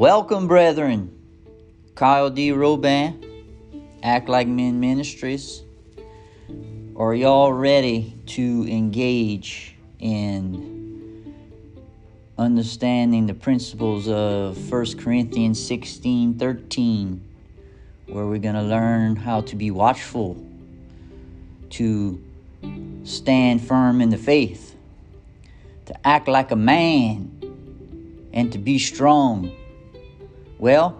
Welcome, brethren. Kyle D. Roban, Act Like Men Ministries. Are y'all ready to engage in understanding the principles of 1 Corinthians 16 13, where we're going to learn how to be watchful, to stand firm in the faith, to act like a man, and to be strong? Well,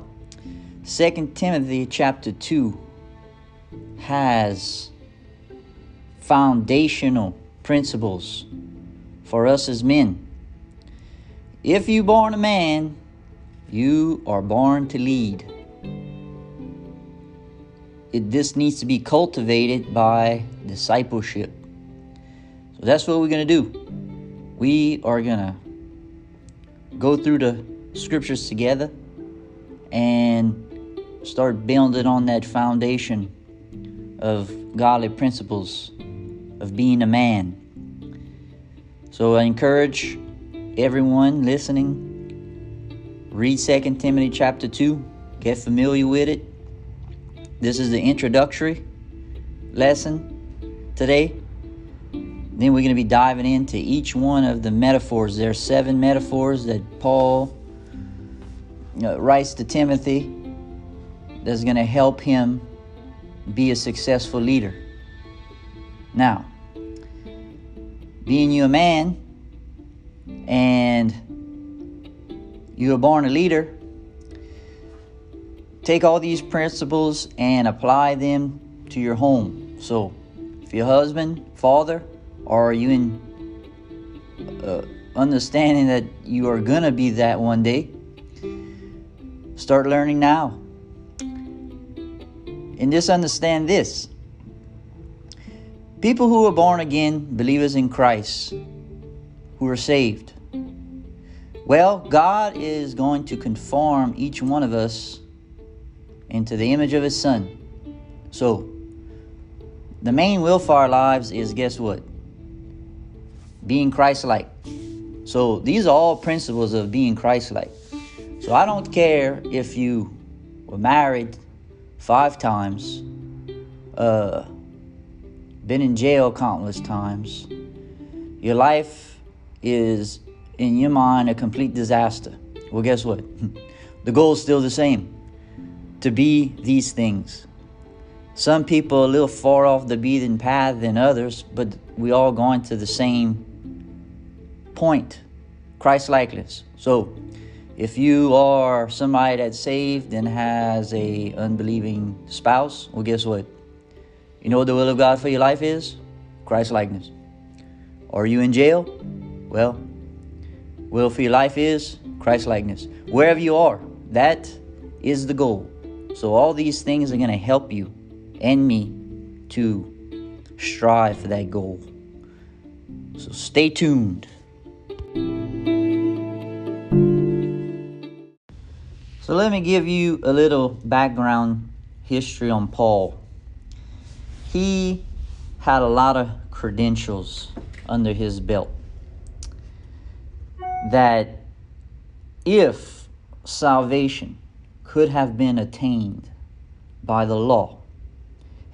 2 Timothy chapter 2 has foundational principles for us as men. If you born a man, you are born to lead. It, this needs to be cultivated by discipleship. So that's what we're going to do. We are going to go through the scriptures together and start building on that foundation of godly principles of being a man. So I encourage everyone listening read 2 Timothy chapter 2, get familiar with it. This is the introductory lesson today. Then we're going to be diving into each one of the metaphors. There are seven metaphors that Paul writes to Timothy that's going to help him be a successful leader. Now, being you a man and you are born a leader, take all these principles and apply them to your home. So, if your husband, father, or you in uh, understanding that you are gonna be that one day, start learning now. And just understand this people who are born again, believers in Christ, who are saved, well, God is going to conform each one of us into the image of His Son. So, the main will for our lives is guess what? Being Christ like. So, these are all principles of being Christ like. So, I don't care if you were married five times, uh, been in jail countless times. Your life is, in your mind, a complete disaster. Well, guess what? the goal is still the same to be these things. Some people a little far off the beaten path than others, but we all going to the same point Christ likeness. So, if you are somebody that's saved and has a unbelieving spouse, well, guess what? You know what the will of God for your life is? Christ likeness. Are you in jail? Well, will for your life is Christ likeness. Wherever you are, that is the goal. So all these things are going to help you and me to strive for that goal. So stay tuned. So let me give you a little background history on Paul. He had a lot of credentials under his belt that if salvation could have been attained by the law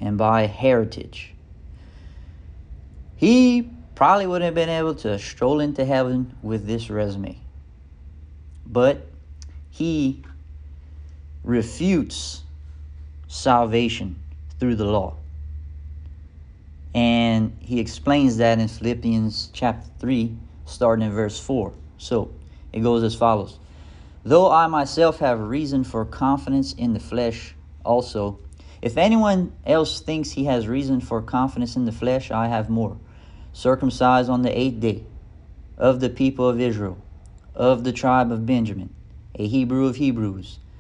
and by heritage, he probably wouldn't have been able to stroll into heaven with this resume. But he refutes salvation through the law. And he explains that in Philippians chapter 3, starting in verse 4. So it goes as follows Though I myself have reason for confidence in the flesh also, if anyone else thinks he has reason for confidence in the flesh, I have more. Circumcised on the eighth day, of the people of Israel, of the tribe of Benjamin, a Hebrew of Hebrews,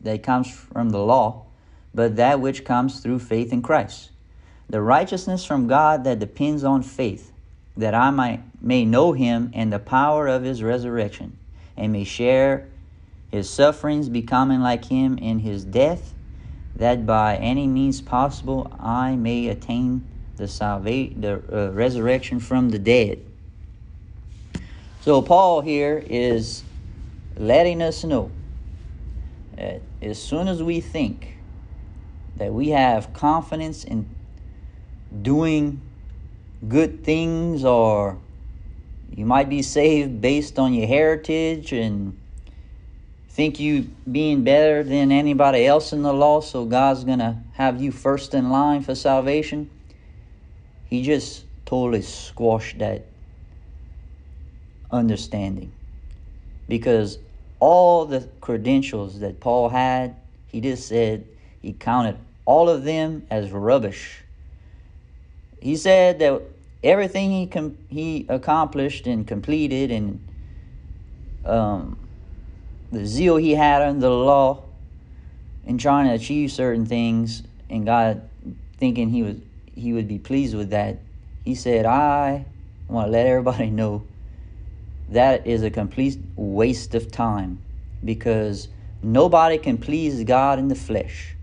that comes from the law, but that which comes through faith in Christ. The righteousness from God that depends on faith, that I might, may know him and the power of his resurrection, and may share his sufferings, becoming like him in his death, that by any means possible I may attain the salvation, the uh, resurrection from the dead. So Paul here is letting us know that as soon as we think that we have confidence in doing good things or you might be saved based on your heritage and think you being better than anybody else in the law so god's to have you first in line for salvation he just totally squashed that understanding. Because all the credentials that Paul had, he just said he counted all of them as rubbish. He said that everything he com- he accomplished and completed and um, the zeal he had under the law in trying to achieve certain things and God thinking he was he would be pleased with that. He said, I want to let everybody know that is a complete waste of time because nobody can please God in the flesh.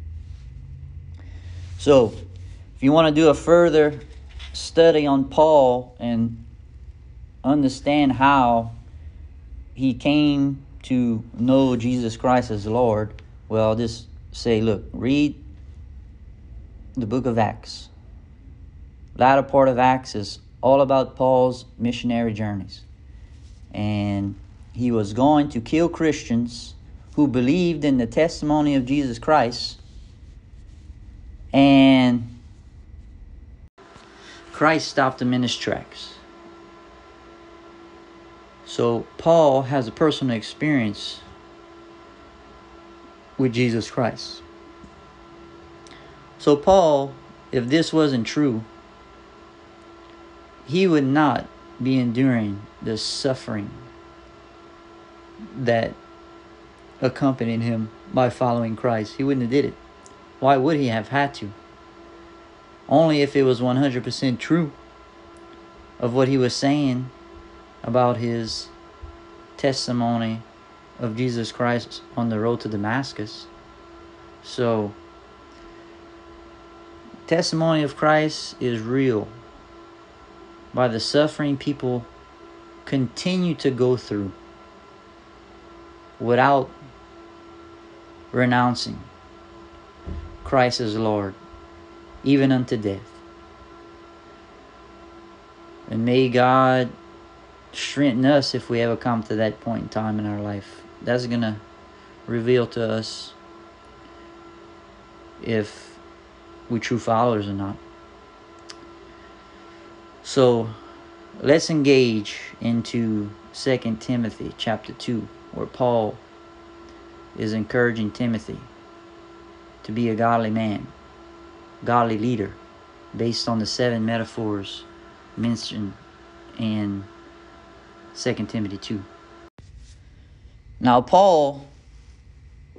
So, if you want to do a further study on Paul and understand how he came to know Jesus Christ as Lord, well, I'll just say, look, read the book of Acts. Latter part of Acts is all about Paul's missionary journeys and he was going to kill Christians who believed in the testimony of Jesus Christ. And Christ stopped him in his tracks. So Paul has a personal experience with Jesus Christ. So Paul, if this wasn't true, he would not be enduring the suffering that accompanied him by following Christ. He wouldn't have did it. Why would he have had to? Only if it was 100% true of what he was saying about his testimony of Jesus Christ on the road to Damascus. So, testimony of Christ is real by the suffering people continue to go through without renouncing Christ as Lord, even unto death. And may God strengthen us if we ever come to that point in time in our life. That's going to reveal to us if we're true followers or not. So let's engage into 2 Timothy chapter 2, where Paul is encouraging Timothy to be a godly man, godly leader, based on the seven metaphors mentioned in 2 Timothy 2. Now, Paul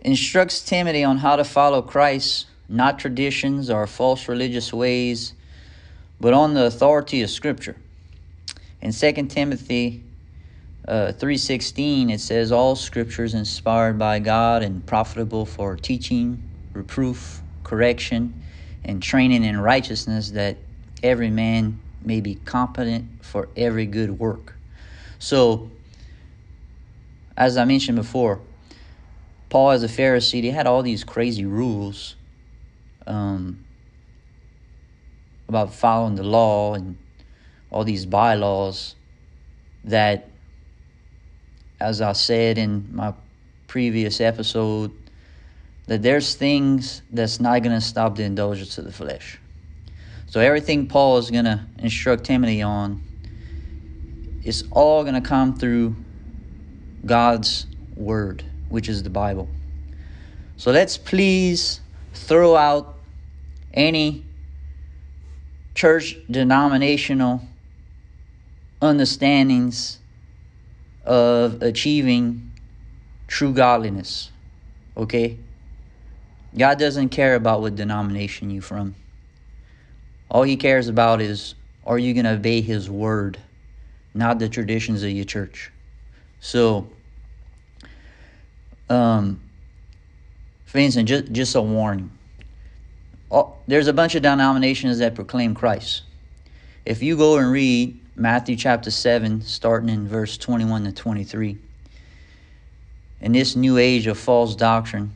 instructs Timothy on how to follow Christ, not traditions or false religious ways but on the authority of Scripture. In 2 Timothy uh, 3.16, it says, All Scripture is inspired by God and profitable for teaching, reproof, correction, and training in righteousness, that every man may be competent for every good work. So, as I mentioned before, Paul, as a Pharisee, he had all these crazy rules. Um, about following the law and all these bylaws that, as I said in my previous episode, that there's things that's not going to stop the indulgence of the flesh. So everything Paul is going to instruct Timothy on is all going to come through God's word, which is the Bible. So let's please throw out any church denominational understandings of achieving true godliness. Okay? God doesn't care about what denomination you're from. All he cares about is are you going to obey his word, not the traditions of your church. So, um, for instance, just, just a warning. Oh, there's a bunch of denominations that proclaim Christ. If you go and read Matthew chapter 7, starting in verse 21 to 23, in this new age of false doctrine,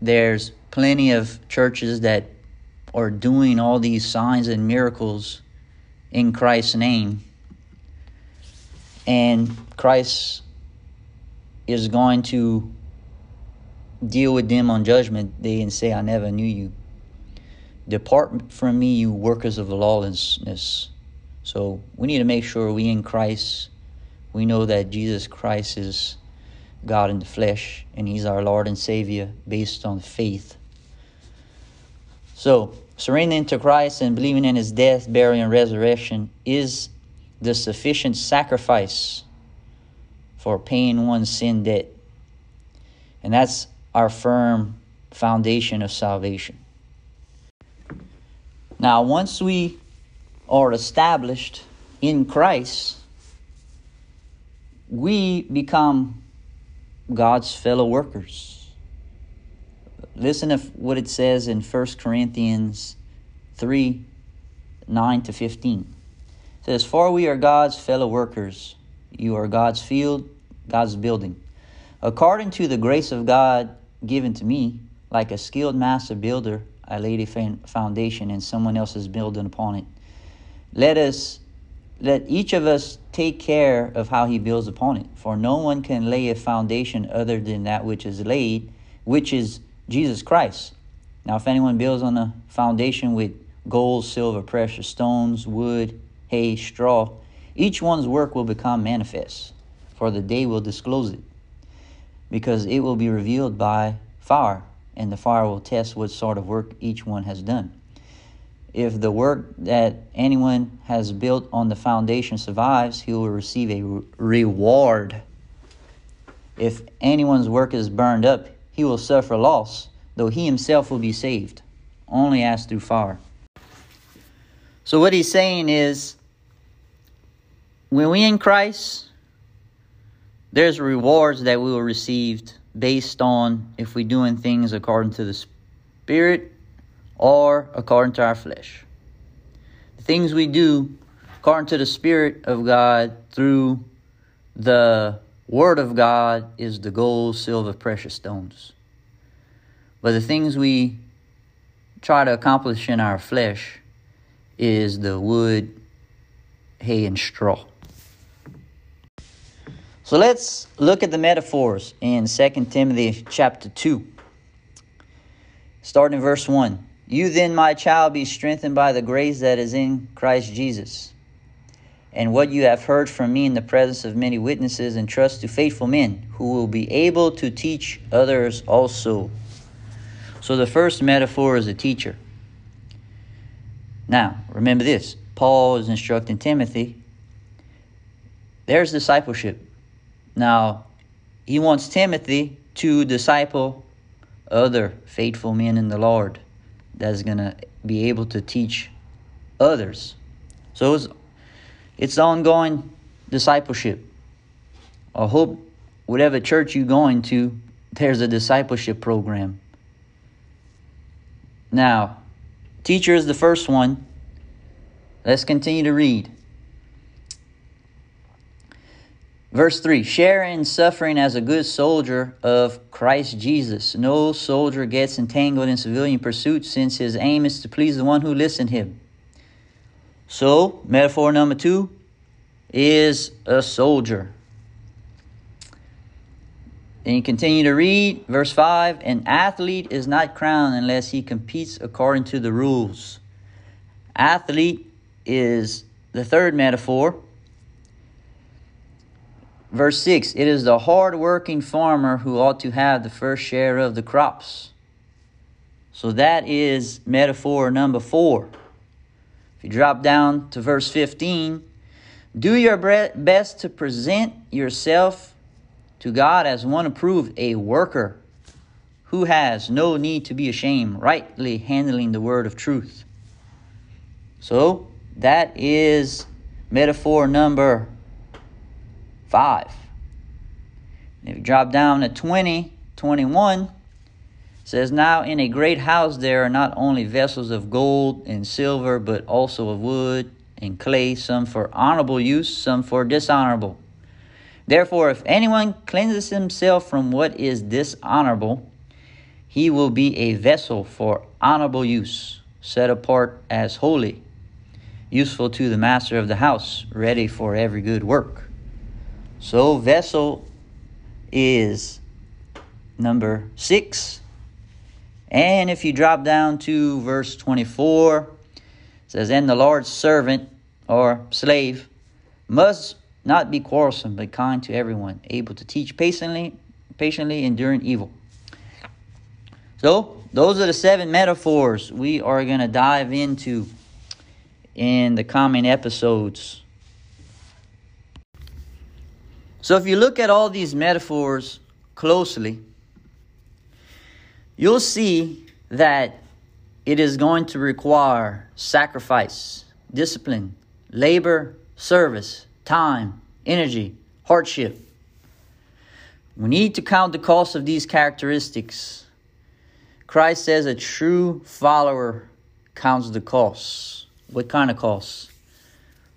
there's plenty of churches that are doing all these signs and miracles in Christ's name. And Christ is going to deal with them on judgment day and say, I never knew you. Depart from me, you workers of lawlessness. So we need to make sure we in Christ, we know that Jesus Christ is God in the flesh and He's our Lord and Savior based on faith. So, surrendering to Christ and believing in His death, burial, and resurrection is the sufficient sacrifice for paying one's sin debt. And that's our firm foundation of salvation. Now, once we are established in Christ, we become God's fellow workers. Listen to what it says in 1 Corinthians 3 9 to 15. It says, For we are God's fellow workers. You are God's field, God's building. According to the grace of God given to me, like a skilled master builder, I laid a foundation and someone else is building upon it. Let us let each of us take care of how he builds upon it. For no one can lay a foundation other than that which is laid, which is Jesus Christ. Now, if anyone builds on a foundation with gold, silver, precious stones, wood, hay, straw, each one's work will become manifest, for the day will disclose it, because it will be revealed by fire, and the fire will test what sort of work each one has done. If the work that anyone has built on the foundation survives, he will receive a reward. If anyone's work is burned up, he will suffer loss, though he himself will be saved, only as through fire. So, what he's saying is when we in Christ, there's rewards that we will receive based on if we're doing things according to the Spirit or according to our flesh. The things we do according to the Spirit of God through the Word of God is the gold, silver, precious stones. But the things we try to accomplish in our flesh is the wood, hay, and straw. So let's look at the metaphors in 2 Timothy chapter 2. Starting in verse 1. You then, my child, be strengthened by the grace that is in Christ Jesus. And what you have heard from me in the presence of many witnesses, entrust to faithful men who will be able to teach others also. So the first metaphor is a teacher. Now, remember this Paul is instructing Timothy. There's discipleship. Now, he wants Timothy to disciple other faithful men in the Lord that's going to be able to teach others. So it's, it's ongoing discipleship. I hope whatever church you're going to, there's a discipleship program. Now, teacher is the first one. Let's continue to read. Verse 3 Share in suffering as a good soldier of Christ Jesus. No soldier gets entangled in civilian pursuits since his aim is to please the one who listened him. So, metaphor number two is a soldier. And you continue to read, verse 5 An athlete is not crowned unless he competes according to the rules. Athlete is the third metaphor. Verse 6 It is the hard working farmer who ought to have the first share of the crops. So that is metaphor number four. If you drop down to verse 15, do your best to present yourself to God as one approved, a worker who has no need to be ashamed, rightly handling the word of truth. So that is metaphor number five. If you drop down to 20, 21, says, Now in a great house there are not only vessels of gold and silver, but also of wood and clay, some for honorable use, some for dishonorable. Therefore, if anyone cleanses himself from what is dishonorable, he will be a vessel for honorable use, set apart as holy, useful to the master of the house, ready for every good work. So, vessel is number six. And if you drop down to verse 24, says, And the Lord's servant or slave must not be quarrelsome, but kind to everyone, able to teach patiently, patiently enduring evil. So, those are the seven metaphors we are going to dive into in the coming episodes. So, if you look at all these metaphors closely, you'll see that it is going to require sacrifice, discipline, labor, service, time, energy, hardship. We need to count the cost of these characteristics. Christ says a true follower counts the costs. What kind of costs?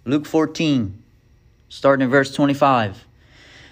Luke 14, starting in verse 25.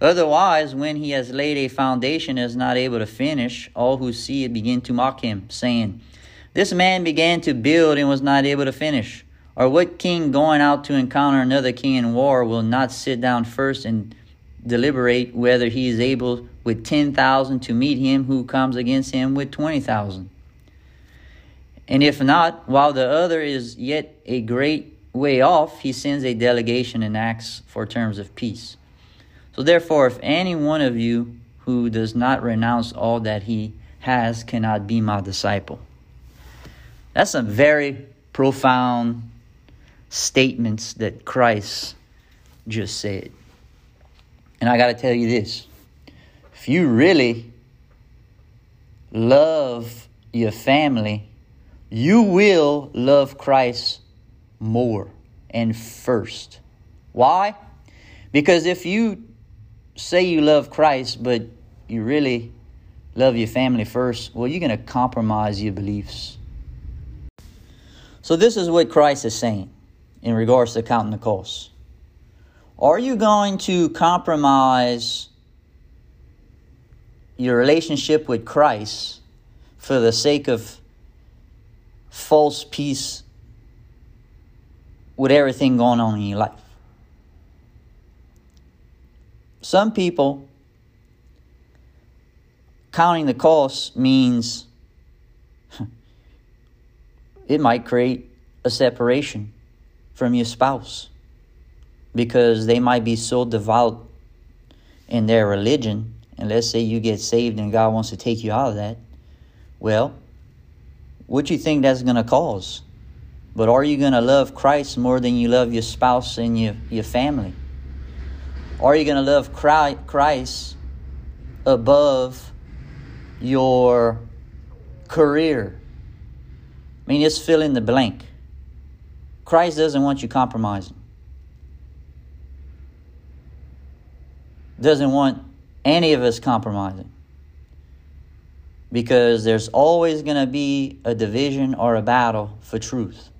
Otherwise, when he has laid a foundation and is not able to finish, all who see it begin to mock him, saying, This man began to build and was not able to finish. Or what king going out to encounter another king in war will not sit down first and deliberate whether he is able with 10,000 to meet him who comes against him with 20,000? And if not, while the other is yet a great way off, he sends a delegation and acts for terms of peace. So therefore, if any one of you who does not renounce all that he has cannot be my disciple. That's some very profound statements that Christ just said. And I got to tell you this if you really love your family, you will love Christ more and first. Why? Because if you say you love Christ, but you really love your family first, well, you're going to compromise your beliefs. So, this is what Christ is saying in regards to counting the cost. Are you going to compromise your relationship with Christ for the sake of false peace with everything going on in your life? Some people counting the cost means it might create a separation from your spouse because they might be so devout in their religion. And let's say you get saved and God wants to take you out of that. Well, what you think that's going to cause? But are you going to love Christ more than you love your spouse and your, your family? Are you going to love Christ above your career? I mean, just fill in the blank. Christ doesn't want you compromising. doesn't want any of us compromising because there's always going to be a division or a battle for truth.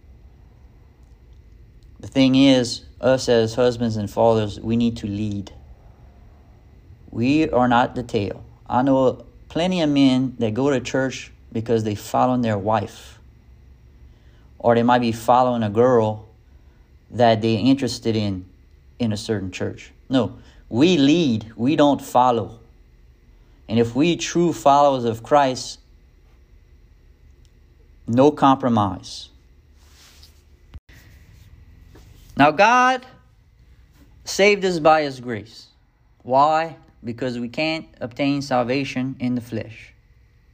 The thing is, us as husbands and fathers, we need to lead. We are not the tail. I know plenty of men that go to church because they follow their wife, or they might be following a girl that they're interested in in a certain church. No, we lead, we don't follow. And if we true followers of Christ, no compromise. Now, God saved us by His grace. Why? Because we can't obtain salvation in the flesh.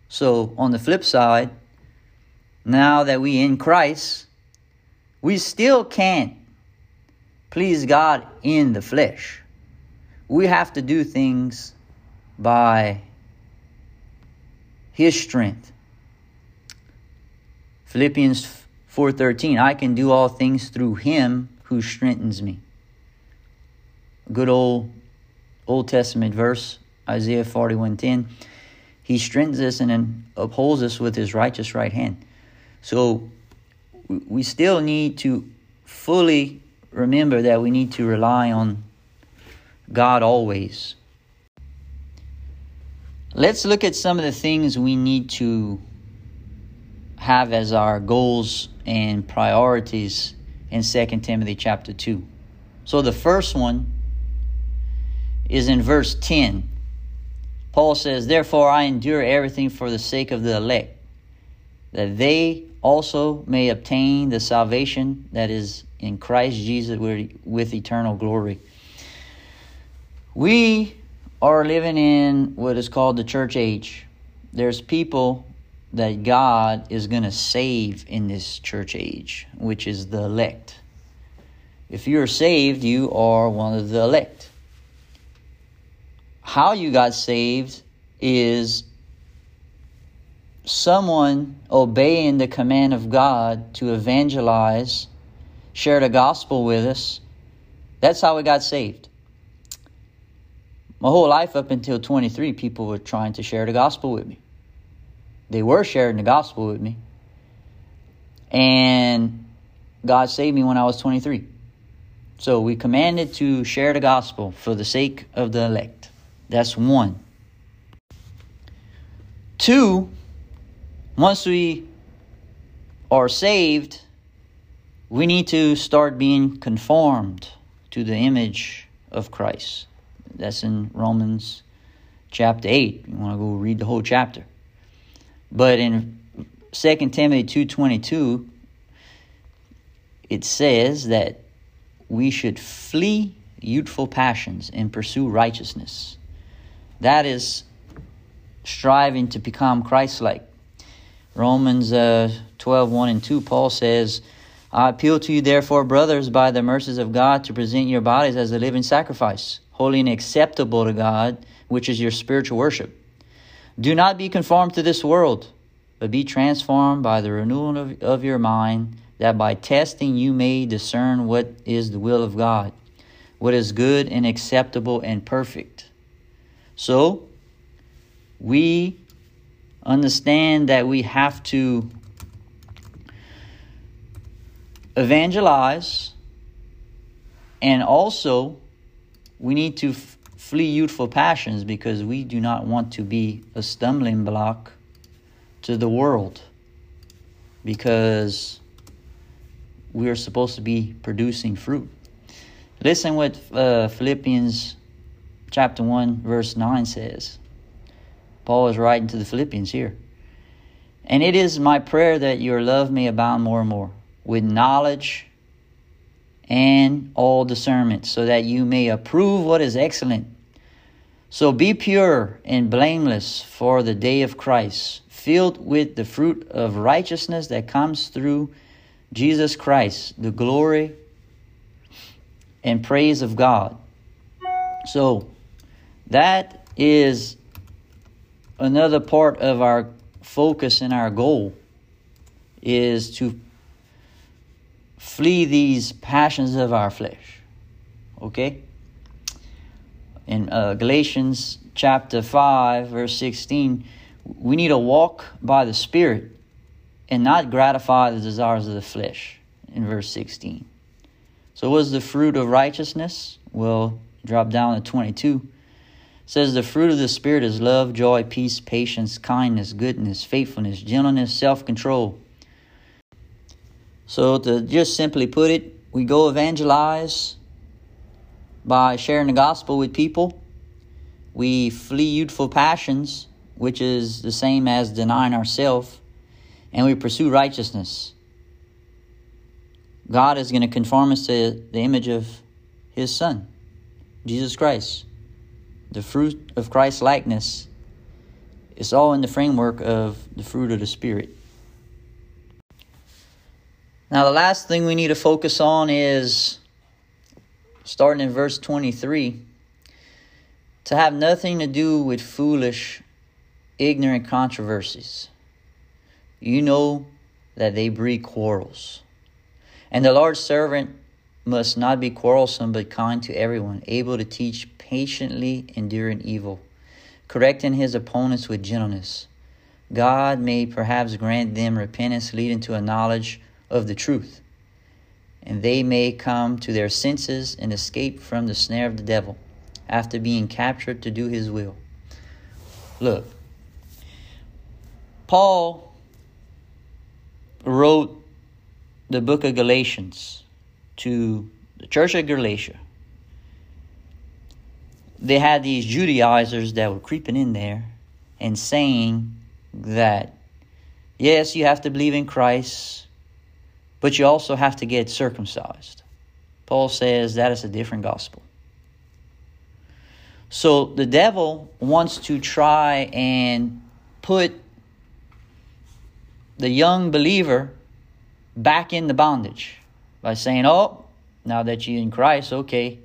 So, on the flip side, now that we in Christ, we still can't please God in the flesh. We have to do things by his strength. Philippians 4:13 I can do all things through him who strengthens me. Good old Old Testament verse Isaiah 41:10 He strengthens us and upholds us with his righteous right hand. So we still need to fully remember that we need to rely on God always. Let's look at some of the things we need to have as our goals and priorities in 2 Timothy chapter 2. So the first one is in verse 10. Paul says, Therefore I endure everything for the sake of the elect, that they also may obtain the salvation that is in Christ Jesus with eternal glory. We are living in what is called the church age. There's people that God is going to save in this church age, which is the elect. If you're saved, you are one of the elect. How you got saved is someone obeying the command of God to evangelize, share the gospel with us. That's how we got saved my whole life up until 23, people were trying to share the gospel with me. They were sharing the gospel with me. And God saved me when I was 23. So we commanded to share the gospel for the sake of the elect. That's one. Two, once we are saved, we need to start being conformed to the image of Christ. That's in Romans chapter 8. You want to go read the whole chapter. But in 2 Timothy 2.22, it says that we should flee youthful passions and pursue righteousness. That is striving to become Christ-like. Romans uh, 12, 1 and 2, Paul says, I appeal to you, therefore, brothers, by the mercies of God, to present your bodies as a living sacrifice, holy and acceptable to God, which is your spiritual worship. Do not be conformed to this world, but be transformed by the renewal of, of your mind, that by testing you may discern what is the will of God, what is good and acceptable and perfect. So, we understand that we have to evangelize and also we need to flee youthful passions because we do not want to be a stumbling block to the world because we are supposed to be producing fruit. Listen what uh, Philippians chapter 1 verse 9 says. Paul is writing to the Philippians here. And it is my prayer that your love may abound more and more with knowledge and all discernment, so that you may approve what is excellent. So be pure and blameless for the day of Christ, filled with the fruit of righteousness that comes through Jesus Christ, the glory and praise of God. So that is another part of our focus and our goal is to flee these passions of our flesh. Okay? In uh, Galatians chapter 5, verse 16, we need to walk by the Spirit and not gratify the desires of the flesh, in verse 16. So, what's the fruit of righteousness? Well, drop down to 22. It says, The fruit of the Spirit is love, joy, peace, patience, kindness, goodness, faithfulness, gentleness, self control. So, to just simply put it, we go evangelize by sharing the gospel with people. We flee youthful passions, which is the same as denying ourselves. and we pursue righteousness, God is going to conform us to the image of His Son, Jesus Christ. The fruit of Christ's likeness is all in the framework of the fruit of the Spirit. Now, the last thing we need to focus on is starting in verse 23 to have nothing to do with foolish, ignorant controversies. You know that they breed quarrels. And the Lord's servant must not be quarrelsome, but kind to everyone, able to teach patiently, enduring evil, correcting his opponents with gentleness. God may perhaps grant them repentance leading to a knowledge of the truth, and they may come to their senses and escape from the snare of the devil after being captured to do his will. Look, Paul wrote the book of Galatians to the church of Galatia. They had these Judaizers that were creeping in there and saying that, yes, you have to believe in Christ, but you also have to get circumcised. Paul says that is a different gospel. So the devil wants to try and put the young believer back in the bondage by saying, Oh, now that you're in Christ, okay,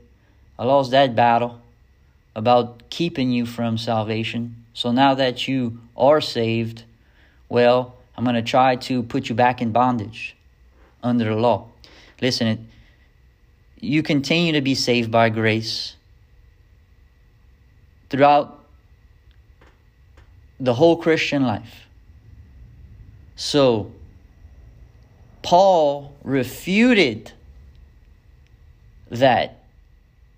I lost that battle about keeping you from salvation. So now that you are saved, well, I'm going to try to put you back in bondage under the law. Listen, you continue to be saved by grace throughout the whole Christian life. So, Paul refuted that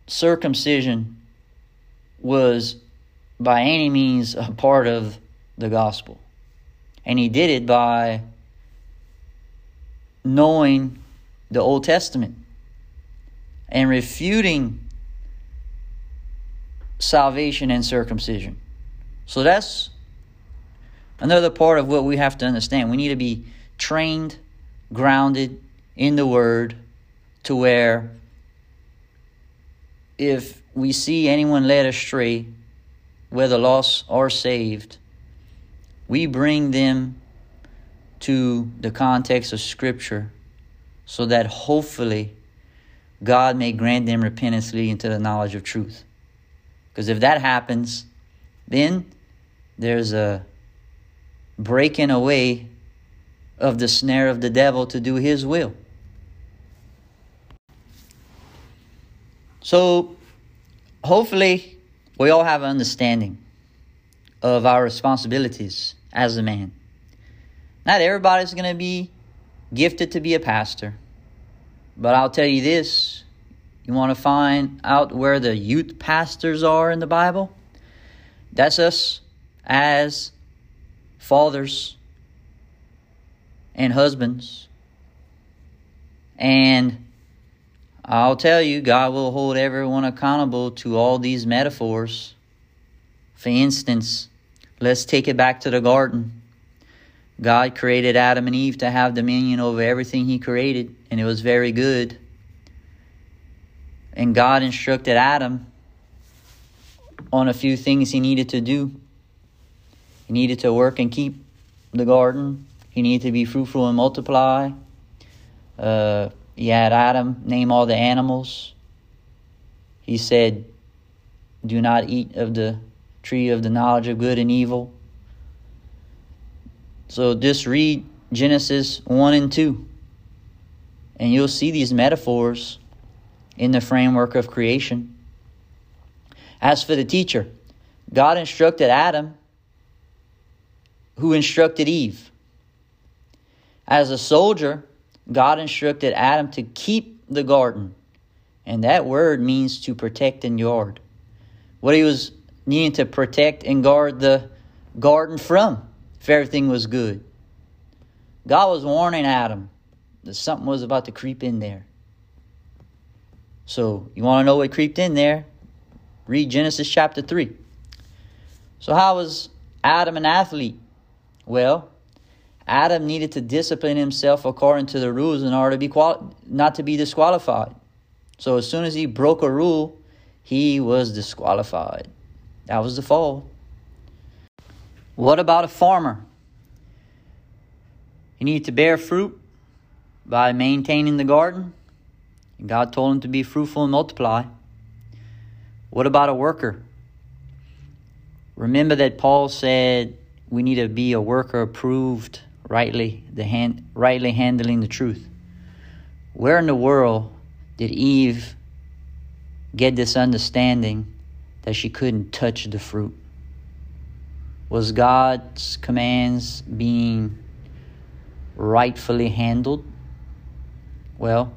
circumcision was by any means a part of the gospel. And he did it by knowing the Old Testament and refuting salvation and circumcision. So that's another part of what we have to understand. We need to be trained grounded in the Word to where if we see anyone led astray, whether lost or saved, we bring them to the context of Scripture so that hopefully God may grant them repentance leading to the knowledge of truth. Because if that happens, then there's a breaking away of the snare of the devil to do his will. So, hopefully, we all have an understanding of our responsibilities as a man. Not everybody's going to be gifted to be a pastor, but I'll tell you this you want to find out where the youth pastors are in the Bible? That's us as fathers and husbands. And I'll tell you, God will hold everyone accountable to all these metaphors. For instance, let's take it back to the garden. God created Adam and Eve to have dominion over everything He created, and it was very good. And God instructed Adam on a few things he needed to do. He needed to work and keep the garden, he needed to be fruitful and multiply. Uh, he had Adam name all the animals. He said, Do not eat of the tree of the knowledge of good and evil. So just read Genesis 1 and 2, and you'll see these metaphors in the framework of creation. As for the teacher, God instructed Adam, who instructed Eve. As a soldier, God instructed Adam to keep the garden. And that word means to protect and guard. What he was needing to protect and guard the garden from, if everything was good. God was warning Adam that something was about to creep in there. So, you want to know what creeped in there? Read Genesis chapter 3. So, how was Adam an athlete? Well, Adam needed to discipline himself according to the rules in order to be quali- not to be disqualified. So as soon as he broke a rule, he was disqualified. That was the fall. What about a farmer? He needed to bear fruit by maintaining the garden. And God told him to be fruitful and multiply. What about a worker? Remember that Paul said we need to be a worker approved, rightly the hand, rightly handling the truth. Where in the world did Eve get this understanding that she couldn't touch the fruit? Was God's commands being rightfully handled? Well,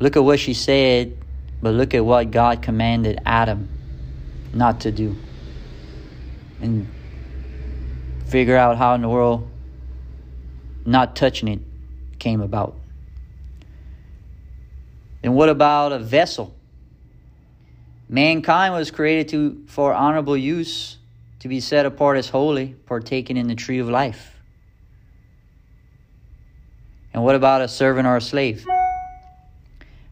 look at what she said, but look at what God commanded Adam not to do. And figure out how in the world not touching it came about. And what about a vessel? Mankind was created to for honorable use, to be set apart as holy, partaking in the tree of life. And what about a servant or a slave?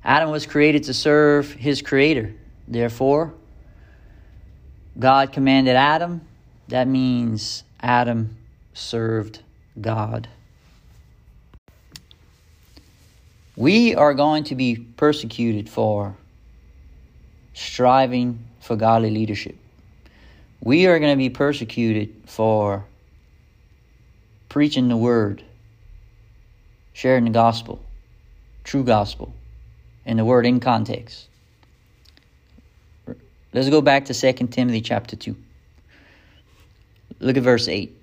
Adam was created to serve his creator. Therefore, God commanded Adam. That means Adam served God. We are going to be persecuted for striving for godly leadership. We are going to be persecuted for preaching the word, sharing the gospel, true gospel, and the word in context. Let's go back to 2 Timothy chapter 2. Look at verse 8.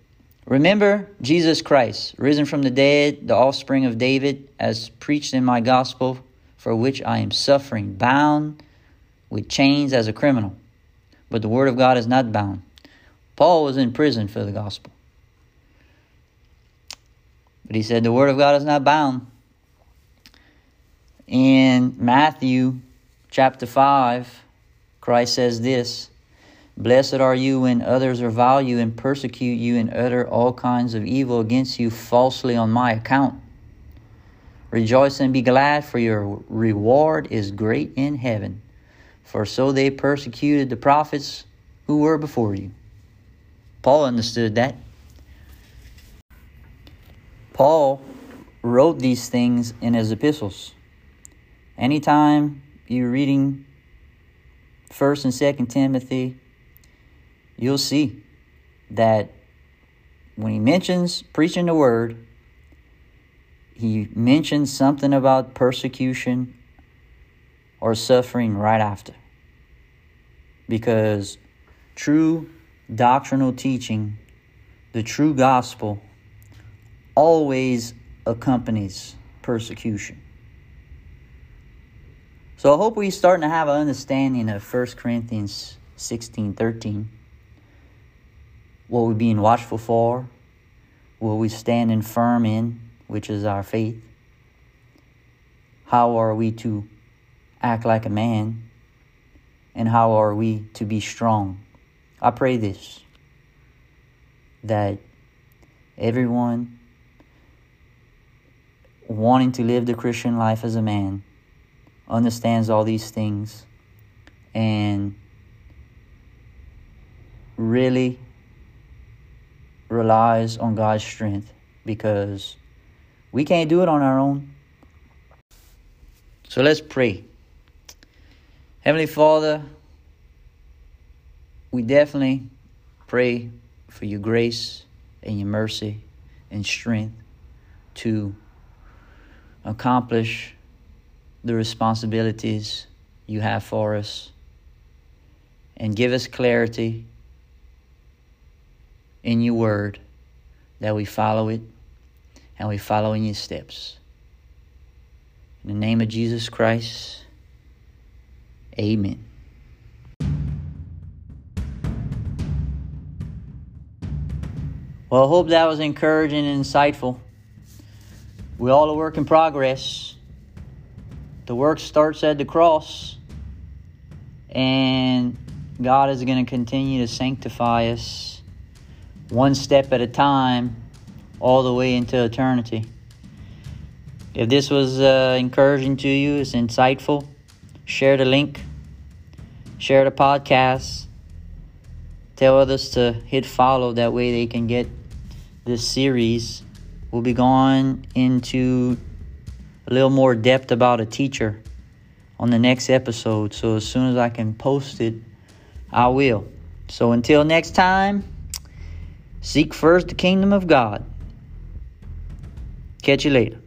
Remember Jesus Christ, risen from the dead, the offspring of David, as preached in my gospel, for which I am suffering, bound with chains as a criminal. But the word of God is not bound. Paul was in prison for the gospel. But he said the word of God is not bound. In Matthew chapter 5, Christ says this Blessed are you when others revile you and persecute you and utter all kinds of evil against you falsely on my account. Rejoice and be glad, for your reward is great in heaven. For so they persecuted the prophets who were before you. Paul understood that. Paul wrote these things in his epistles. Anytime you're reading 1st and 2nd Timothy, you'll see that when he mentions preaching the word, he mentions something about persecution or suffering right after. Because true doctrinal teaching, the true gospel, always accompanies persecution. So I hope we're starting to have an understanding of 1 Corinthians 16 13 what we're being watchful for, what we're standing firm in, which is our faith. How are we to act like a man? And how are we to be strong? I pray this that everyone wanting to live the Christian life as a man understands all these things and really relies on God's strength because we can't do it on our own. So let's pray. Heavenly Father, we definitely pray for your grace and your mercy and strength to accomplish the responsibilities you have for us and give us clarity in your word that we follow it and we follow in your steps. In the name of Jesus Christ, amen. Well, I hope that was encouraging and insightful. We all a work in progress. The work starts at the cross, and God is going to continue to sanctify us one step at a time all the way into eternity. If this was uh, encouraging to you, it's insightful, share the link, share the podcast, tell others to hit follow. That way they can get this series. We'll be going into a little more depth about a teacher on the next episode. So as soon as I can post it, I will. So until next time, seek first the kingdom of God. Catch you later.